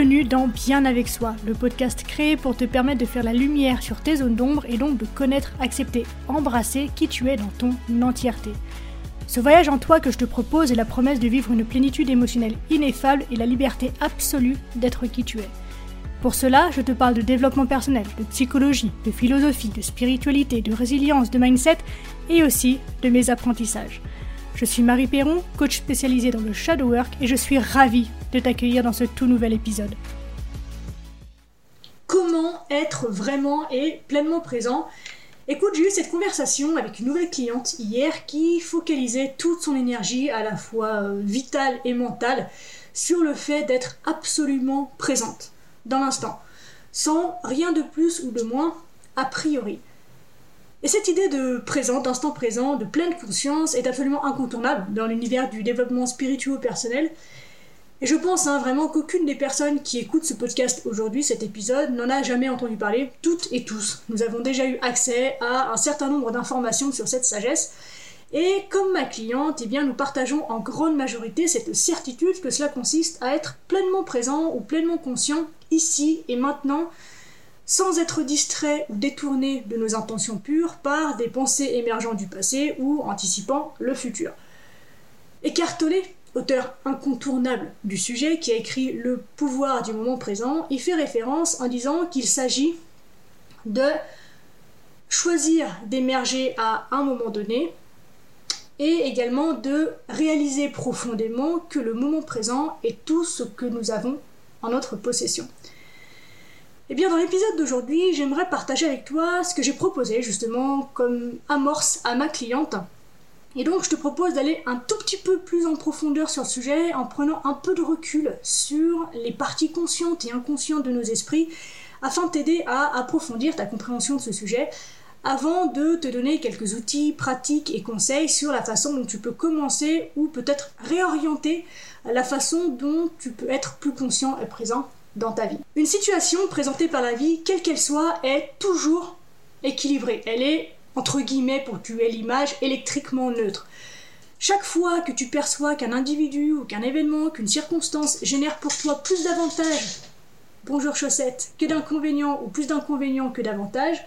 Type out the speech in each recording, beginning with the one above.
Bienvenue dans Bien avec soi, le podcast créé pour te permettre de faire la lumière sur tes zones d'ombre et donc de connaître, accepter, embrasser qui tu es dans ton entièreté. Ce voyage en toi que je te propose est la promesse de vivre une plénitude émotionnelle ineffable et la liberté absolue d'être qui tu es. Pour cela, je te parle de développement personnel, de psychologie, de philosophie, de spiritualité, de résilience, de mindset et aussi de mes apprentissages. Je suis Marie Perron, coach spécialisée dans le shadow work et je suis ravie de t'accueillir dans ce tout nouvel épisode. Comment être vraiment et pleinement présent? Écoute, j'ai eu cette conversation avec une nouvelle cliente hier qui focalisait toute son énergie à la fois euh, vitale et mentale sur le fait d'être absolument présente dans l'instant, sans rien de plus ou de moins a priori. Et cette idée de présent, d'instant présent, de pleine conscience est absolument incontournable dans l'univers du développement spirituel personnel. Et je pense hein, vraiment qu'aucune des personnes qui écoutent ce podcast aujourd'hui, cet épisode, n'en a jamais entendu parler, toutes et tous. Nous avons déjà eu accès à un certain nombre d'informations sur cette sagesse. Et comme ma cliente, eh bien, nous partageons en grande majorité cette certitude que cela consiste à être pleinement présent ou pleinement conscient ici et maintenant sans être distrait ou détourné de nos intentions pures par des pensées émergentes du passé ou anticipant le futur. Eckhart Tolle, auteur incontournable du sujet qui a écrit Le pouvoir du moment présent, y fait référence en disant qu'il s'agit de choisir d'émerger à un moment donné et également de réaliser profondément que le moment présent est tout ce que nous avons en notre possession. Eh bien, dans l'épisode d'aujourd'hui, j'aimerais partager avec toi ce que j'ai proposé justement comme amorce à ma cliente. Et donc, je te propose d'aller un tout petit peu plus en profondeur sur le sujet en prenant un peu de recul sur les parties conscientes et inconscientes de nos esprits afin de t'aider à approfondir ta compréhension de ce sujet avant de te donner quelques outils pratiques et conseils sur la façon dont tu peux commencer ou peut-être réorienter la façon dont tu peux être plus conscient et présent dans ta vie. Une situation présentée par la vie, quelle qu'elle soit, est toujours équilibrée. Elle est, entre guillemets, pour tuer l'image, électriquement neutre. Chaque fois que tu perçois qu'un individu ou qu'un événement, qu'une circonstance génère pour toi plus d'avantages, bonjour chaussette, que d'inconvénients ou plus d'inconvénients que d'avantages,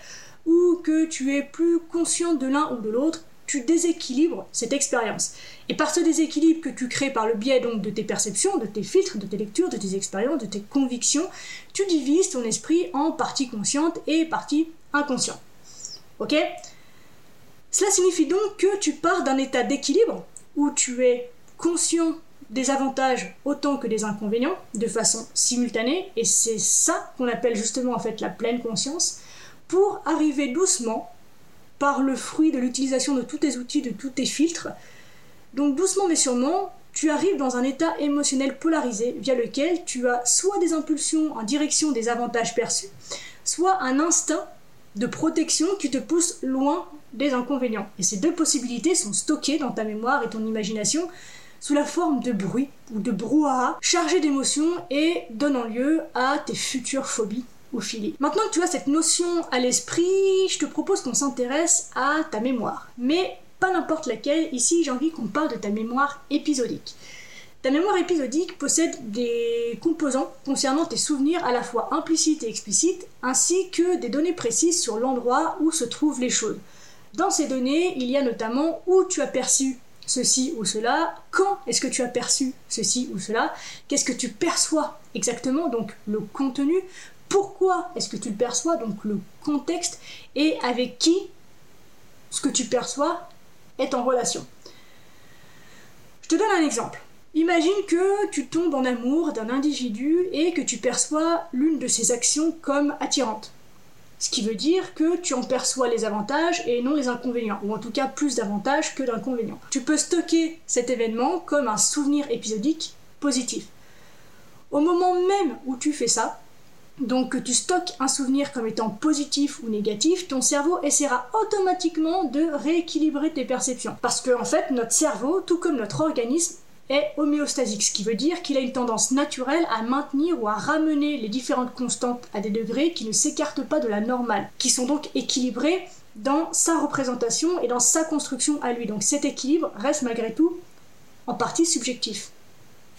ou que tu es plus conscient de l'un ou de l'autre, tu déséquilibres cette expérience. Et par ce déséquilibre que tu crées par le biais donc de tes perceptions, de tes filtres, de tes lectures, de tes expériences, de tes convictions, tu divises ton esprit en parties conscientes et parties inconscientes. Ok? Cela signifie donc que tu pars d'un état d'équilibre où tu es conscient des avantages autant que des inconvénients de façon simultanée et c'est ça qu'on appelle justement en fait la pleine conscience pour arriver doucement par le fruit de l'utilisation de tous tes outils, de tous tes filtres. Donc doucement mais sûrement, tu arrives dans un état émotionnel polarisé via lequel tu as soit des impulsions en direction des avantages perçus, soit un instinct de protection qui te pousse loin des inconvénients. Et ces deux possibilités sont stockées dans ta mémoire et ton imagination sous la forme de bruit ou de brouhaha chargé d'émotions et donnant lieu à tes futures phobies Maintenant que tu as cette notion à l'esprit, je te propose qu'on s'intéresse à ta mémoire. Mais pas n'importe laquelle, ici j'ai envie qu'on parle de ta mémoire épisodique. Ta mémoire épisodique possède des composants concernant tes souvenirs à la fois implicites et explicites, ainsi que des données précises sur l'endroit où se trouvent les choses. Dans ces données, il y a notamment où tu as perçu ceci ou cela, quand est-ce que tu as perçu ceci ou cela, qu'est-ce que tu perçois exactement, donc le contenu, pourquoi est-ce que tu le perçois, donc le contexte, et avec qui ce que tu perçois est en relation. Je te donne un exemple. Imagine que tu tombes en amour d'un individu et que tu perçois l'une de ses actions comme attirante. Ce qui veut dire que tu en perçois les avantages et non les inconvénients, ou en tout cas plus d'avantages que d'inconvénients. Tu peux stocker cet événement comme un souvenir épisodique positif. Au moment même où tu fais ça, donc que tu stockes un souvenir comme étant positif ou négatif, ton cerveau essaiera automatiquement de rééquilibrer tes perceptions. Parce que en fait, notre cerveau, tout comme notre organisme, est homéostasique, ce qui veut dire qu'il a une tendance naturelle à maintenir ou à ramener les différentes constantes à des degrés qui ne s'écartent pas de la normale, qui sont donc équilibrés dans sa représentation et dans sa construction à lui. Donc cet équilibre reste malgré tout en partie subjectif.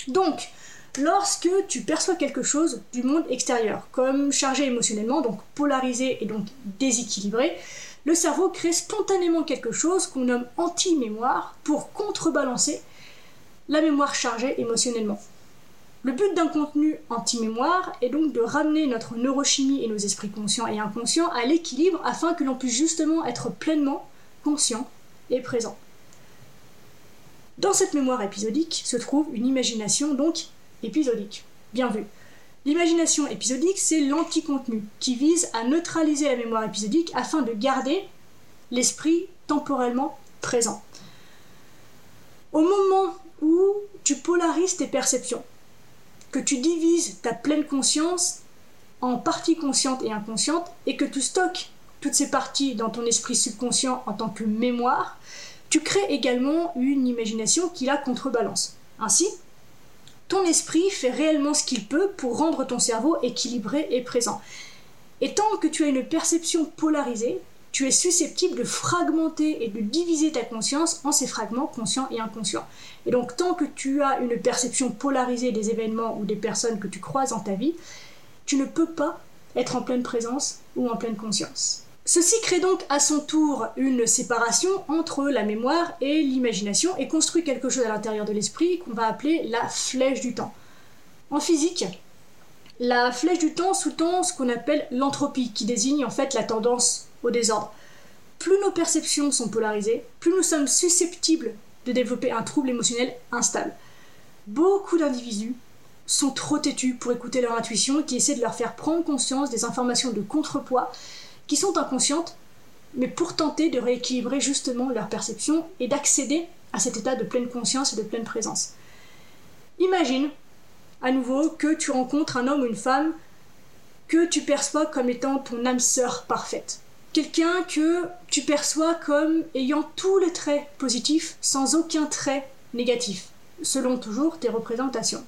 Donc, lorsque tu perçois quelque chose du monde extérieur, comme chargé émotionnellement, donc polarisé et donc déséquilibré, le cerveau crée spontanément quelque chose qu'on nomme anti-mémoire pour contrebalancer la mémoire chargée émotionnellement. Le but d'un contenu anti-mémoire est donc de ramener notre neurochimie et nos esprits conscients et inconscients à l'équilibre afin que l'on puisse justement être pleinement conscient et présent. Dans cette mémoire épisodique se trouve une imagination donc Bien vu. L'imagination épisodique, c'est l'anti-contenu qui vise à neutraliser la mémoire épisodique afin de garder l'esprit temporellement présent. Au moment où tu polarises tes perceptions, que tu divises ta pleine conscience en parties conscientes et inconscientes et que tu stockes toutes ces parties dans ton esprit subconscient en tant que mémoire, tu crées également une imagination qui la contrebalance. Ainsi, ton esprit fait réellement ce qu'il peut pour rendre ton cerveau équilibré et présent. Et tant que tu as une perception polarisée, tu es susceptible de fragmenter et de diviser ta conscience en ces fragments conscients et inconscients. Et donc tant que tu as une perception polarisée des événements ou des personnes que tu croises dans ta vie, tu ne peux pas être en pleine présence ou en pleine conscience. Ceci crée donc à son tour une séparation entre la mémoire et l'imagination et construit quelque chose à l'intérieur de l'esprit qu'on va appeler la flèche du temps. En physique, la flèche du temps sous-tend ce qu'on appelle l'entropie, qui désigne en fait la tendance au désordre. Plus nos perceptions sont polarisées, plus nous sommes susceptibles de développer un trouble émotionnel instable. Beaucoup d'individus sont trop têtus pour écouter leur intuition qui essaie de leur faire prendre conscience des informations de contrepoids qui sont inconscientes, mais pour tenter de rééquilibrer justement leur perception et d'accéder à cet état de pleine conscience et de pleine présence. Imagine à nouveau que tu rencontres un homme ou une femme que tu perçois comme étant ton âme sœur parfaite quelqu'un que tu perçois comme ayant tous les traits positifs sans aucun trait négatif, selon toujours tes représentations.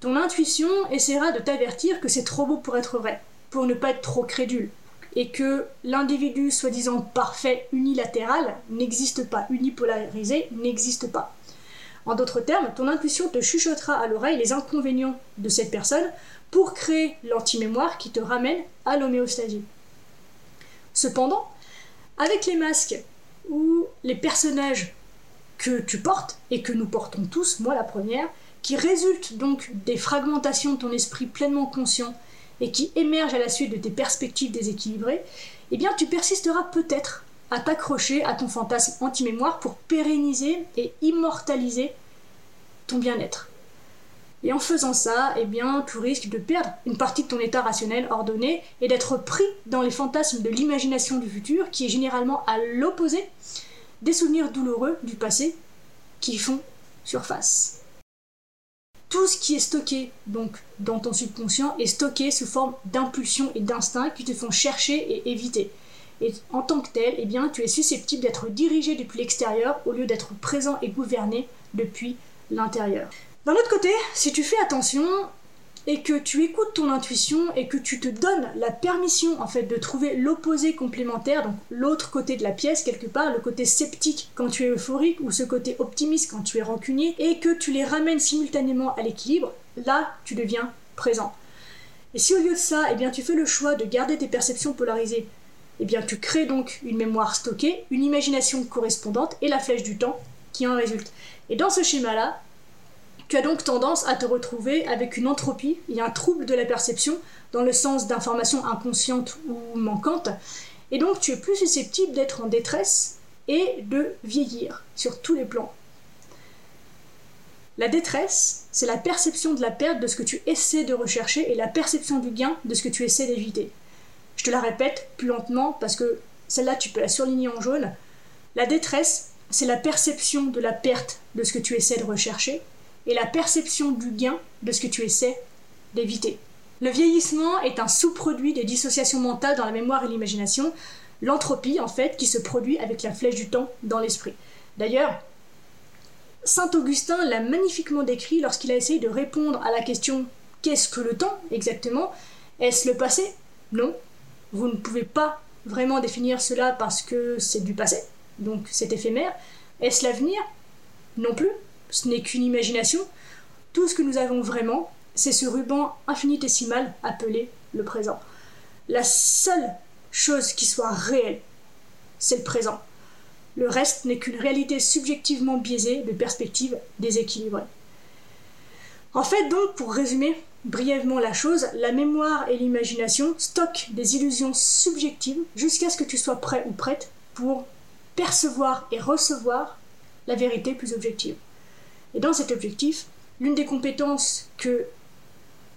Ton intuition essaiera de t'avertir que c'est trop beau pour être vrai, pour ne pas être trop crédule, et que l'individu soi-disant parfait unilatéral n'existe pas, unipolarisé n'existe pas. En d'autres termes, ton intuition te chuchotera à l'oreille les inconvénients de cette personne pour créer l'antimémoire qui te ramène à l'homéostasie. Cependant, avec les masques ou les personnages que tu portes et que nous portons tous, moi la première, qui résultent donc des fragmentations de ton esprit pleinement conscient et qui émergent à la suite de tes perspectives déséquilibrées, eh bien tu persisteras peut-être à t'accrocher à ton fantasme anti-mémoire pour pérenniser et immortaliser ton bien-être. Et en faisant ça, eh bien, tu risques de perdre une partie de ton état rationnel ordonné et d'être pris dans les fantasmes de l'imagination du futur, qui est généralement à l'opposé des souvenirs douloureux du passé qui font surface. Tout ce qui est stocké donc dans ton subconscient est stocké sous forme d'impulsions et d'instincts qui te font chercher et éviter. Et en tant que tel, eh bien, tu es susceptible d'être dirigé depuis l'extérieur au lieu d'être présent et gouverné depuis l'intérieur. D'un autre côté, si tu fais attention et que tu écoutes ton intuition et que tu te donnes la permission en fait de trouver l'opposé complémentaire, donc l'autre côté de la pièce quelque part, le côté sceptique quand tu es euphorique ou ce côté optimiste quand tu es rancunier et que tu les ramènes simultanément à l'équilibre, là tu deviens présent. Et si au lieu de ça, eh bien tu fais le choix de garder tes perceptions polarisées, eh bien tu crées donc une mémoire stockée, une imagination correspondante et la flèche du temps qui en résulte. Et dans ce schéma-là, tu as donc tendance à te retrouver avec une entropie, a un trouble de la perception dans le sens d'informations inconscientes ou manquantes, et donc tu es plus susceptible d'être en détresse et de vieillir sur tous les plans. La détresse, c'est la perception de la perte de ce que tu essaies de rechercher et la perception du gain de ce que tu essaies d'éviter. Je te la répète plus lentement parce que celle-là tu peux la surligner en jaune. La détresse, c'est la perception de la perte de ce que tu essaies de rechercher et la perception du gain de ce que tu essaies d'éviter. Le vieillissement est un sous-produit des dissociations mentales dans la mémoire et l'imagination, l'entropie en fait qui se produit avec la flèche du temps dans l'esprit. D'ailleurs, Saint Augustin l'a magnifiquement décrit lorsqu'il a essayé de répondre à la question qu'est-ce que le temps exactement? Est-ce le passé? Non. Vous ne pouvez pas vraiment définir cela parce que c'est du passé, donc c'est éphémère. Est-ce l'avenir? Non plus ce n'est qu'une imagination. tout ce que nous avons vraiment, c'est ce ruban infinitésimal appelé le présent. La seule chose qui soit réelle, c'est le présent. Le reste n'est qu'une réalité subjectivement biaisée de perspectives déséquilibrées. En fait, donc, pour résumer brièvement la chose, la mémoire et l'imagination stockent des illusions subjectives jusqu'à ce que tu sois prêt ou prête pour percevoir et recevoir la vérité plus objective. Et dans cet objectif, l'une des compétences que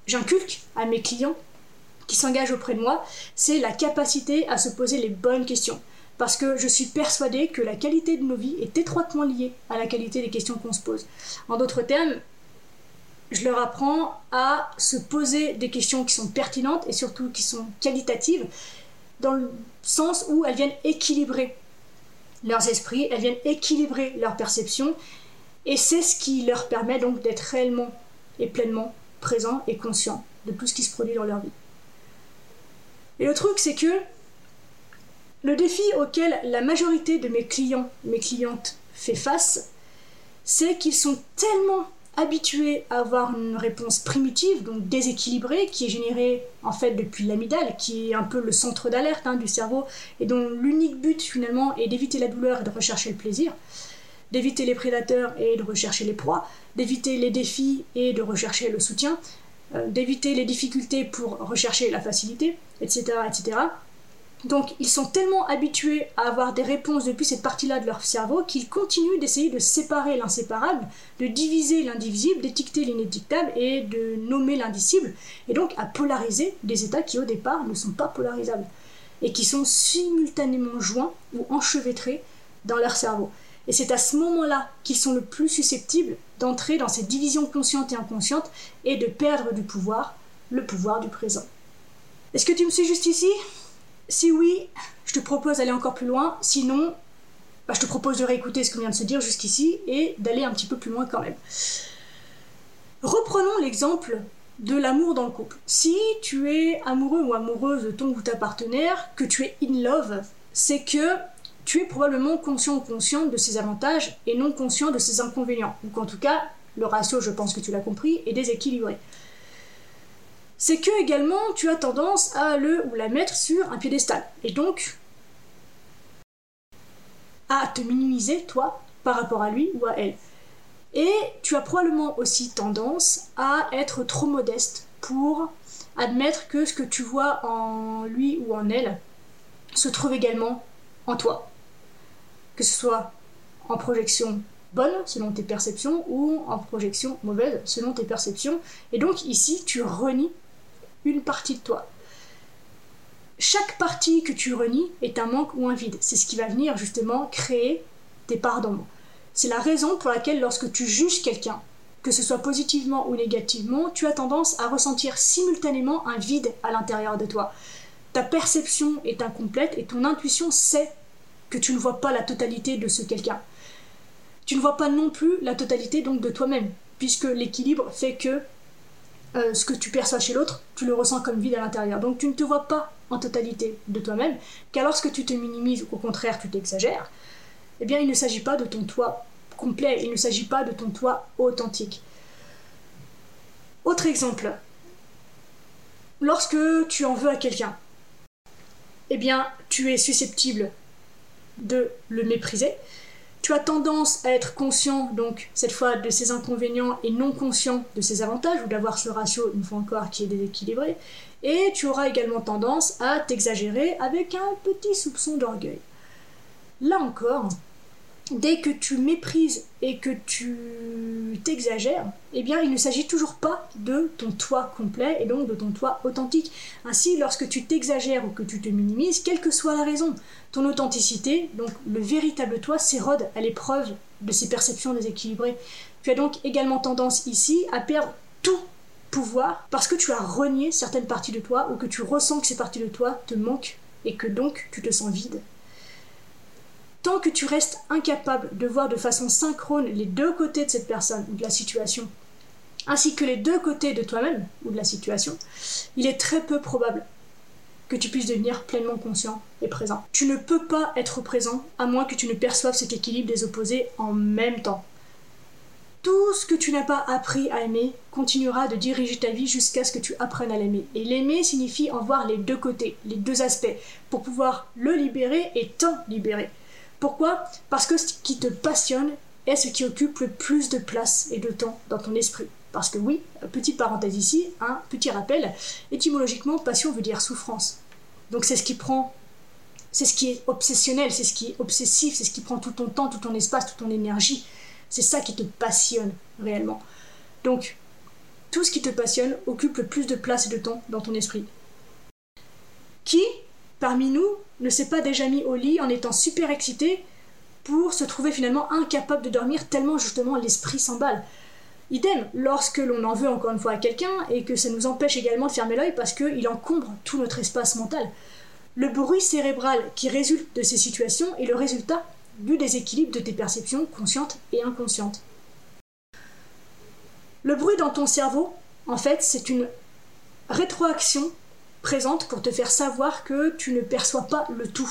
j'inculque à mes clients qui s'engagent auprès de moi, c'est la capacité à se poser les bonnes questions. Parce que je suis persuadée que la qualité de nos vies est étroitement liée à la qualité des questions qu'on se pose. En d'autres termes, je leur apprends à se poser des questions qui sont pertinentes et surtout qui sont qualitatives, dans le sens où elles viennent équilibrer leurs esprits, elles viennent équilibrer leur perception, et c'est ce qui leur permet donc d'être réellement et pleinement présents et conscients de tout ce qui se produit dans leur vie. Et le truc, c'est que le défi auquel la majorité de mes clients, mes clientes fait face, c'est qu'ils sont tellement habitués à avoir une réponse primitive, donc déséquilibrée, qui est générée en fait depuis l'amygdale, qui est un peu le centre d'alerte hein, du cerveau, et dont l'unique but finalement est d'éviter la douleur et de rechercher le plaisir, d'éviter les prédateurs et de rechercher les proies, d'éviter les défis et de rechercher le soutien, euh, d'éviter les difficultés pour rechercher la facilité, etc., etc. Donc ils sont tellement habitués à avoir des réponses depuis cette partie-là de leur cerveau qu'ils continuent d'essayer de séparer l'inséparable, de diviser l'indivisible, d'étiqueter l'inédictable et de nommer l'indicible, et donc à polariser des états qui au départ ne sont pas polarisables, et qui sont simultanément joints ou enchevêtrés dans leur cerveau. Et c'est à ce moment-là qu'ils sont le plus susceptibles d'entrer dans cette division consciente et inconsciente et de perdre du pouvoir, le pouvoir du présent. Est-ce que tu me suis juste ici? Si oui, je te propose d'aller encore plus loin. Sinon, bah, je te propose de réécouter ce qu'on vient de se dire jusqu'ici et d'aller un petit peu plus loin quand même. Reprenons l'exemple de l'amour dans le couple. Si tu es amoureux ou amoureuse de ton ou ta partenaire, que tu es in love, c'est que tu es probablement conscient ou consciente de ses avantages et non conscient de ses inconvénients. Ou qu'en tout cas, le ratio, je pense que tu l'as compris, est déséquilibré c'est que également tu as tendance à le ou la mettre sur un piédestal. Et donc à te minimiser, toi, par rapport à lui ou à elle. Et tu as probablement aussi tendance à être trop modeste pour admettre que ce que tu vois en lui ou en elle se trouve également en toi. Que ce soit en projection bonne selon tes perceptions ou en projection mauvaise selon tes perceptions. Et donc ici, tu renies une partie de toi. Chaque partie que tu renies est un manque ou un vide. C'est ce qui va venir justement créer tes parts d'ombre. C'est la raison pour laquelle lorsque tu juges quelqu'un, que ce soit positivement ou négativement, tu as tendance à ressentir simultanément un vide à l'intérieur de toi. Ta perception est incomplète et ton intuition sait tu ne vois pas la totalité de ce quelqu'un. Tu ne vois pas non plus la totalité donc de toi-même, puisque l'équilibre fait que euh, ce que tu perçois chez l'autre, tu le ressens comme vide à l'intérieur. Donc tu ne te vois pas en totalité de toi-même, car lorsque tu te minimises au contraire tu t'exagères, eh bien il ne s'agit pas de ton toi complet, il ne s'agit pas de ton toi authentique. Autre exemple, lorsque tu en veux à quelqu'un, eh bien tu es susceptible de le mépriser, tu as tendance à être conscient, donc, cette fois, de ses inconvénients et non conscient de ses avantages, ou d'avoir ce ratio, une fois encore, qui est déséquilibré. Et tu auras également tendance à t'exagérer avec un petit soupçon d'orgueil. Là encore, dès que tu méprises et que tu t'exagères, eh bien, il ne s'agit toujours pas de ton toi complet et donc de ton toi authentique. Ainsi, lorsque tu t'exagères ou que tu te minimises, quelle que soit la raison, ton authenticité, donc le véritable toi, s'érode à l'épreuve de ces perceptions déséquilibrées. Tu as donc également tendance ici à perdre tout pouvoir parce que tu as renié certaines parties de toi ou que tu ressens que ces parties de toi te manquent et que donc tu te sens vide. Tant que tu restes incapable de voir de façon synchrone les deux côtés de cette personne ou de la situation, ainsi que les deux côtés de toi-même ou de la situation, il est très peu probable que tu puisses devenir pleinement conscient et présent. Tu ne peux pas être présent à moins que tu ne perçoives cet équilibre des opposés en même temps. tout ce que tu n'as pas appris à aimer continuera de diriger ta vie jusqu'à ce que tu apprennes à l'aimer. Et l'aimer signifie en voir les deux côtés, les deux aspects, pour pouvoir le libérer et t'en libérer. Pourquoi? Parce que ce qui te passionne est ce qui occupe le plus de place et de temps dans ton esprit. Parce que oui, petite parenthèse ici, un petit rappel, étymologiquement, passion veut dire souffrance. Donc c'est ce qui prend, c'est ce qui est obsessionnel, c'est ce qui est obsessif, c'est ce qui prend tout ton temps, tout ton espace, toute ton énergie. C'est ça qui te passionne réellement. Donc, tout ce qui te passionne occupe le plus de place et de temps dans ton esprit. Qui, parmi nous, ne s'est pas déjà mis au lit en étant super excité pour se trouver finalement incapable de dormir tellement justement l'esprit s'emballe Idem, lorsque l'on en veut encore une fois à quelqu'un et que ça nous empêche également de fermer l'œil parce qu'il encombre tout notre espace mental. Le bruit cérébral qui résulte de ces situations est le résultat du déséquilibre de tes perceptions conscientes et inconscientes. Le bruit dans ton cerveau, en fait, c'est une rétroaction présente pour te faire savoir que tu ne perçois pas le tout.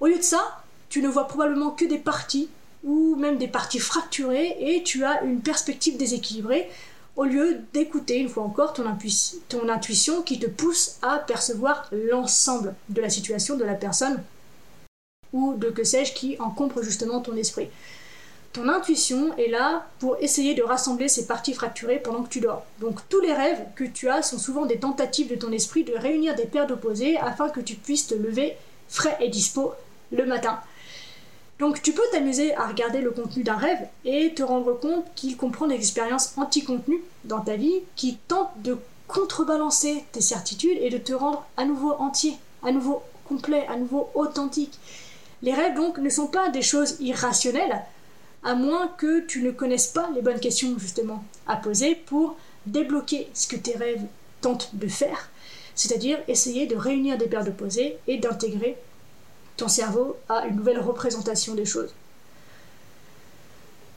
Au lieu de ça, tu ne vois probablement que des parties ou même des parties fracturées et tu as une perspective déséquilibrée au lieu d'écouter une fois encore ton, intuition qui te pousse à percevoir l'ensemble de la situation de la personne ou de que sais-je qui encombre justement ton esprit. Ton intuition est là pour essayer de rassembler ces parties fracturées pendant que tu dors. Donc tous les rêves que tu as sont souvent des tentatives de ton esprit de réunir des paires d'opposés afin que tu puisses te lever frais et dispo le matin. Donc tu peux t'amuser à regarder le contenu d'un rêve et te rendre compte qu'il comprend des expériences anti-contenu dans ta vie qui tentent de contrebalancer tes certitudes et de te rendre à nouveau entier, à nouveau complet, à nouveau authentique. Les rêves donc ne sont pas des choses irrationnelles, à moins que tu ne connaisses pas les bonnes questions justement à poser pour débloquer ce que tes rêves tentent de faire, c'est-à-dire essayer de réunir des paires de posées et d'intégrer ton cerveau à une nouvelle représentation des choses.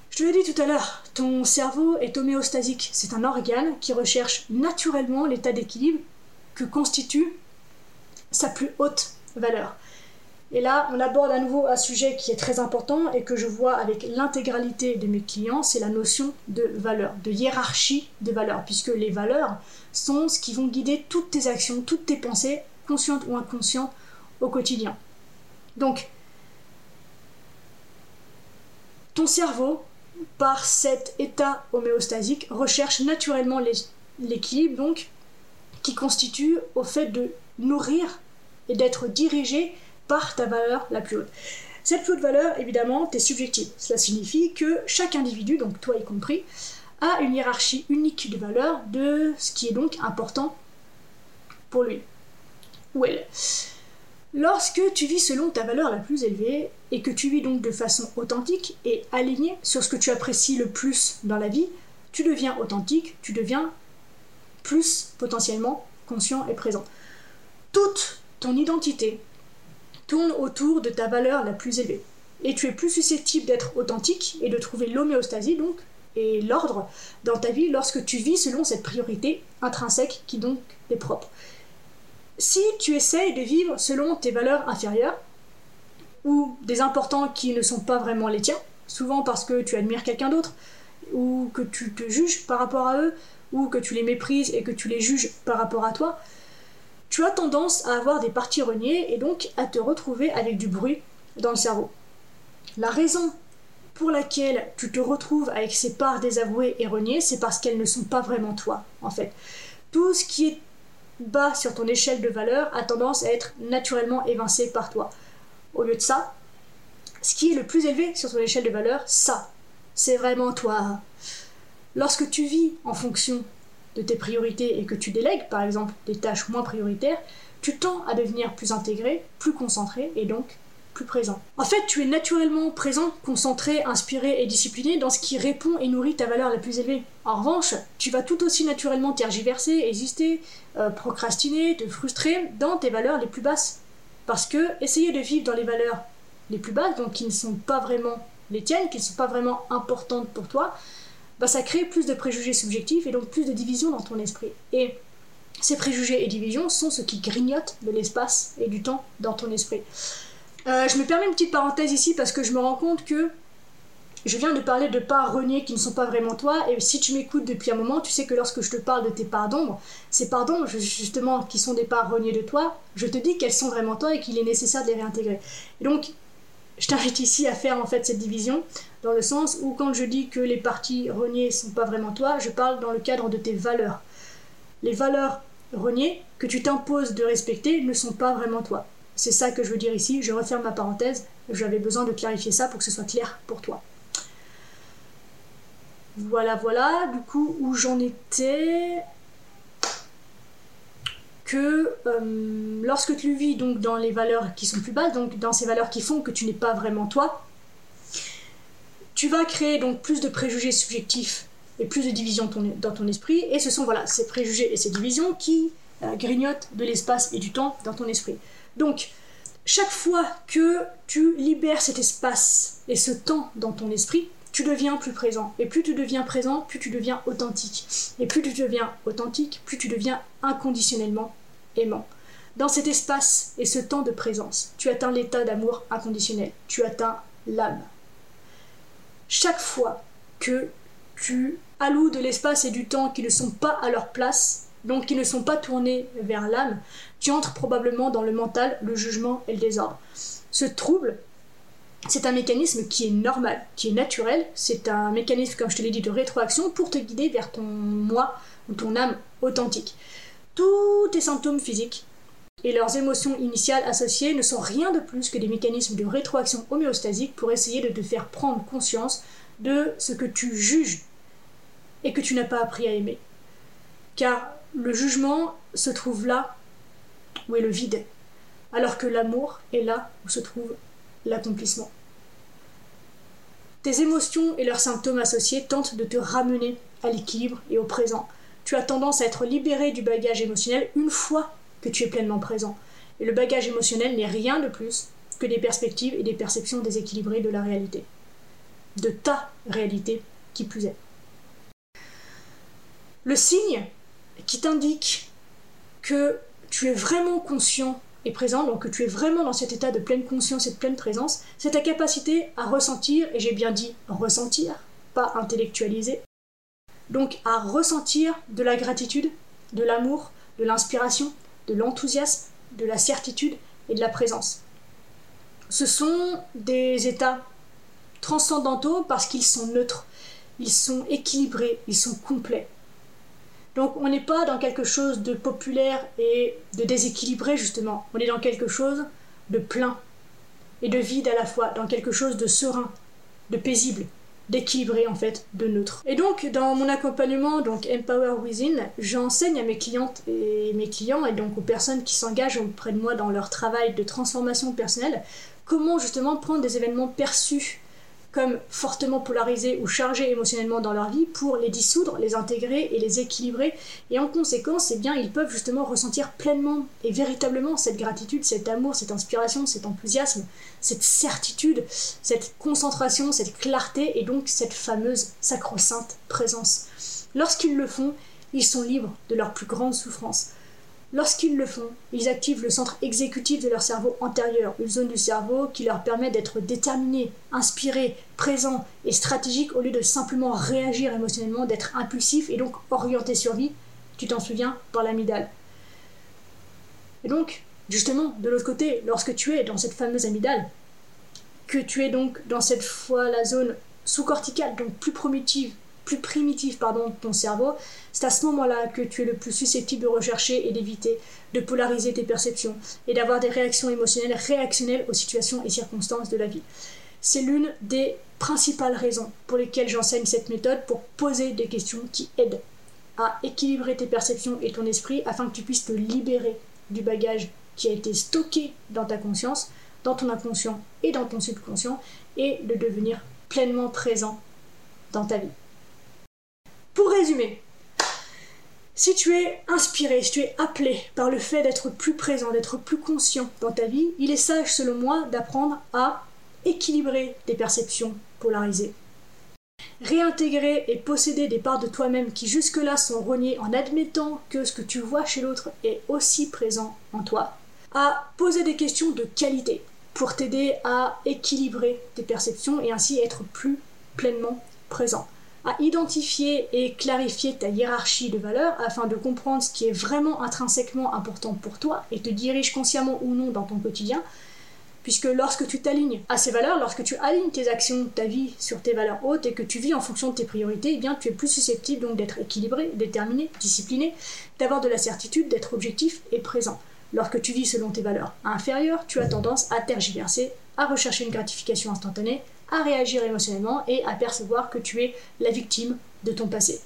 Je te l'ai dit tout à l'heure, ton cerveau est homéostasique. C'est un organe qui recherche naturellement l'état d'équilibre que constitue sa plus haute valeur. Et là, on aborde à nouveau un sujet qui est très important et que je vois avec l'intégralité de mes clients, c'est la notion de valeur, de hiérarchie des valeurs, puisque les valeurs sont ce qui vont guider toutes tes actions, toutes tes pensées, conscientes ou inconscientes, au quotidien. Donc, ton cerveau, par cet état homéostasique, recherche naturellement l'équilibre, qui constitue au fait de nourrir et d'être dirigé par ta valeur la plus haute. Cette plus haute valeur, évidemment, est subjective. Cela signifie que chaque individu, donc toi y compris, a une hiérarchie unique de valeurs de ce qui est donc important pour lui ou elle. Lorsque tu vis selon ta valeur la plus élevée et que tu vis donc de façon authentique et alignée sur ce que tu apprécies le plus dans la vie, tu deviens authentique, tu deviens plus potentiellement conscient et présent. Toute ton identité tourne autour de ta valeur la plus élevée. Et tu es plus susceptible d'être authentique et de trouver l'homéostasie donc et l'ordre dans ta vie lorsque tu vis selon cette priorité intrinsèque qui donc est propre. Si tu essayes de vivre selon tes valeurs inférieures, ou des importants qui ne sont pas vraiment les tiens, souvent parce que tu admires quelqu'un d'autre, ou que tu te juges par rapport à eux, ou que tu les méprises et que tu les juges par rapport à toi, tu as tendance à avoir des parties reniées et donc à te retrouver avec du bruit dans le cerveau. La raison pour laquelle tu te retrouves avec ces parts désavouées et reniées, c'est parce qu'elles ne sont pas vraiment toi, en fait. Tout ce qui est bas sur ton échelle de valeur a tendance à être naturellement évincé par toi. Au lieu de ça, ce qui est le plus élevé sur ton échelle de valeur, ça, c'est vraiment toi. Lorsque tu vis en fonction de tes priorités et que tu délègues par exemple des tâches moins prioritaires, tu tends à devenir plus intégré, plus concentré et donc présent. En fait, tu es naturellement présent, concentré, inspiré et discipliné dans ce qui répond et nourrit ta valeur la plus élevée. En revanche, tu vas tout aussi naturellement tergiverser, hésiter, euh, procrastiner, te frustrer dans tes valeurs les plus basses. Parce que essayer de vivre dans les valeurs les plus basses, donc qui ne sont pas vraiment les tiennes, qui ne sont pas vraiment importantes pour toi, bah, ça crée plus de préjugés subjectifs et donc plus de divisions dans ton esprit. Et ces préjugés et divisions sont ce qui grignote de l'espace et du temps dans ton esprit. Euh, je me permets une petite parenthèse ici parce que je me rends compte que je viens de parler de parts reniées qui ne sont pas vraiment toi, et si tu m'écoutes depuis un moment, tu sais que lorsque je te parle de tes parts d'ombre, ces parts d'ombre, justement, qui sont des parts reniées de toi, je te dis qu'elles sont vraiment toi et qu'il est nécessaire de les réintégrer. Et donc, je t'invite ici à faire en fait cette division, dans le sens où quand je dis que les parties reniées sont pas vraiment toi, je parle dans le cadre de tes valeurs. Les valeurs reniées que tu t'imposes de respecter ne sont pas vraiment toi. C'est ça que je veux dire ici, je referme ma parenthèse, j'avais besoin de clarifier ça pour que ce soit clair pour toi. Voilà, voilà, du coup, où j'en étais? Que euh, lorsque tu vis donc dans les valeurs qui sont plus basses, donc dans ces valeurs qui font que tu n'es pas vraiment toi, tu vas créer donc plus de préjugés subjectifs et plus de divisions dans ton esprit, et ce sont voilà ces préjugés et ces divisions qui euh, grignotent de l'espace et du temps dans ton esprit. Donc, chaque fois que tu libères cet espace et ce temps dans ton esprit, tu deviens plus présent. Et plus tu deviens présent, plus tu deviens authentique. Et plus tu deviens authentique, plus tu deviens inconditionnellement aimant. Dans cet espace et ce temps de présence, tu atteins l'état d'amour inconditionnel. Tu atteins l'âme. Chaque fois que tu alloues de l'espace et du temps qui ne sont pas à leur place, donc qui ne sont pas tournés vers l'âme, tu entres probablement dans le mental, le jugement et le désordre. Ce trouble c'est un mécanisme qui est normal, qui est naturel. C'est un mécanisme, comme je te l'ai dit, de rétroaction pour te guider vers ton moi ou ton âme authentique. Tous tes symptômes physiques et leurs émotions initiales associées ne sont rien de plus que des mécanismes de rétroaction homéostasique pour essayer de te faire prendre conscience de ce que tu juges et que tu n'as pas appris à aimer. Car le jugement se trouve là où est le vide, alors que l'amour est là où se trouve l'accomplissement. Tes émotions et leurs symptômes associés tentent de te ramener à l'équilibre et au présent. Tu as tendance à être libéré du bagage émotionnel une fois que tu es pleinement présent. Et le bagage émotionnel n'est rien de plus que des perspectives et des perceptions déséquilibrées de la réalité. De ta réalité qui plus est. Le signe qui t'indique que tu es vraiment conscient est présent, donc que tu es vraiment dans cet état de pleine conscience et de pleine présence, c'est ta capacité à ressentir, et j'ai bien dit ressentir, pas intellectualiser, donc à ressentir de la gratitude, de l'amour, de l'inspiration, de l'enthousiasme, de la certitude et de la présence. Ce sont des états transcendantaux parce qu'ils sont neutres, ils sont équilibrés, ils sont complets. Donc on n'est pas dans quelque chose de populaire et de déséquilibré justement, on est dans quelque chose de plein et de vide à la fois, dans quelque chose de serein, de paisible, d'équilibré en fait, de neutre. Et donc dans mon accompagnement, donc Empower Within, j'enseigne à mes clientes et mes clients et donc aux personnes qui s'engagent auprès de moi dans leur travail de transformation personnelle, comment justement prendre des événements perçus comme fortement polarisés ou chargés émotionnellement dans leur vie pour les dissoudre, les intégrer et les équilibrer. Et en conséquence, eh bien, ils peuvent justement ressentir pleinement et véritablement cette gratitude, cet amour, cette inspiration, cet enthousiasme, cette certitude, cette concentration, cette clarté et donc cette fameuse sacro-sainte présence. Lorsqu'ils le font, ils sont libres de leur plus grande souffrance. Lorsqu'ils le font, ils activent le centre exécutif de leur cerveau antérieur, une zone du cerveau qui leur permet d'être déterminés, inspirés, présents et stratégiques au lieu de simplement réagir émotionnellement, d'être impulsif et donc orienté sur vie, tu t'en souviens, par l'amidale. Et donc, justement, de l'autre côté, lorsque tu es dans cette fameuse amygdale, que tu es donc dans cette fois la zone sous-corticale, donc plus primitive, plus primitif pardon, de ton cerveau, c'est à ce moment-là que tu es le plus susceptible de rechercher et d'éviter de polariser tes perceptions et d'avoir des réactions émotionnelles réactionnelles aux situations et circonstances de la vie. C'est l'une des principales raisons pour lesquelles j'enseigne cette méthode pour poser des questions qui aident à équilibrer tes perceptions et ton esprit afin que tu puisses te libérer du bagage qui a été stocké dans ta conscience, dans ton inconscient et dans ton subconscient et de devenir pleinement présent dans ta vie. Pour résumer, si tu es inspiré, si tu es appelé par le fait d'être plus présent, d'être plus conscient dans ta vie, il est sage selon moi d'apprendre à équilibrer tes perceptions polarisées. Réintégrer et posséder des parts de toi-même qui jusque-là sont reniées en admettant que ce que tu vois chez l'autre est aussi présent en toi. À poser des questions de qualité pour t'aider à équilibrer tes perceptions et ainsi être plus pleinement présent à identifier et clarifier ta hiérarchie de valeurs afin de comprendre ce qui est vraiment intrinsèquement important pour toi et te dirige consciemment ou non dans ton quotidien. Puisque lorsque tu t'alignes à ces valeurs, lorsque tu alignes tes actions, ta vie sur tes valeurs hautes et que tu vis en fonction de tes priorités, eh bien tu es plus susceptible donc d'être équilibré, déterminé, discipliné, d'avoir de la certitude, d'être objectif et présent. Lorsque tu vis selon tes valeurs inférieures, tu as tendance à tergiverser, à rechercher une gratification instantanée, à réagir émotionnellement et à percevoir que tu es la victime de ton passé.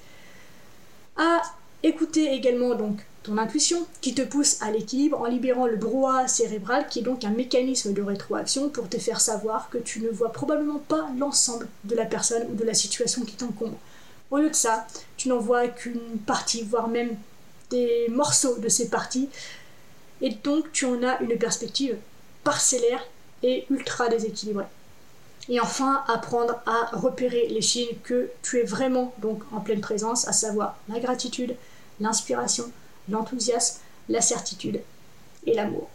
À écouter également donc ton intuition qui te pousse à l'équilibre en libérant le brouhaha cérébral qui est donc un mécanisme de rétroaction pour te faire savoir que tu ne vois probablement pas l'ensemble de la personne ou de la situation qui t'encombre. Au lieu de ça, tu n'en vois qu'une partie, voire même des morceaux de ces parties, et donc tu en as une perspective parcellaire et ultra déséquilibrée. Et enfin, apprendre à repérer les signes que tu es vraiment donc en pleine présence, à savoir la gratitude, l'inspiration, l'enthousiasme, la certitude et l'amour.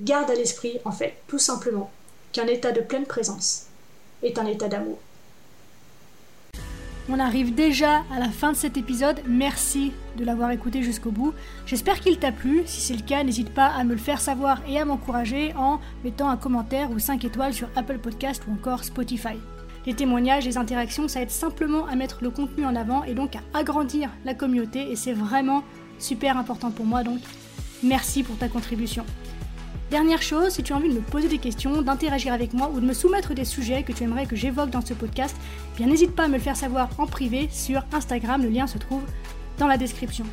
Garde à l'esprit, en fait, tout simplement, qu'un état de pleine présence est un état d'amour. On arrive déjà à la fin de cet épisode. Merci de l'avoir écouté jusqu'au bout. J'espère qu'il t'a plu. Si c'est le cas, n'hésite pas à me le faire savoir et à m'encourager en mettant un commentaire ou 5 étoiles sur Apple Podcast ou encore Spotify. Les témoignages, les interactions, ça aide simplement à mettre le contenu en avant et donc à agrandir la communauté et c'est vraiment super important pour moi donc merci pour ta contribution. Dernière chose, si tu as envie de me poser des questions, d'interagir avec moi ou de me soumettre des sujets que tu aimerais que j'évoque dans ce podcast, eh bien n'hésite pas à me le faire savoir en privé sur Instagram, le lien se trouve dans la description.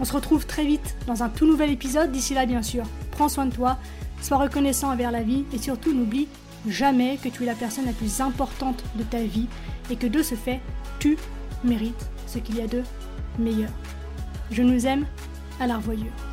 On se retrouve très vite dans un tout nouvel épisode, d'ici là bien sûr, prends soin de toi, sois reconnaissant envers la vie et surtout n'oublie jamais que tu es la personne la plus importante de ta vie et que de ce fait, tu mérites ce qu'il y a de meilleur. Je nous aime à la revoyure.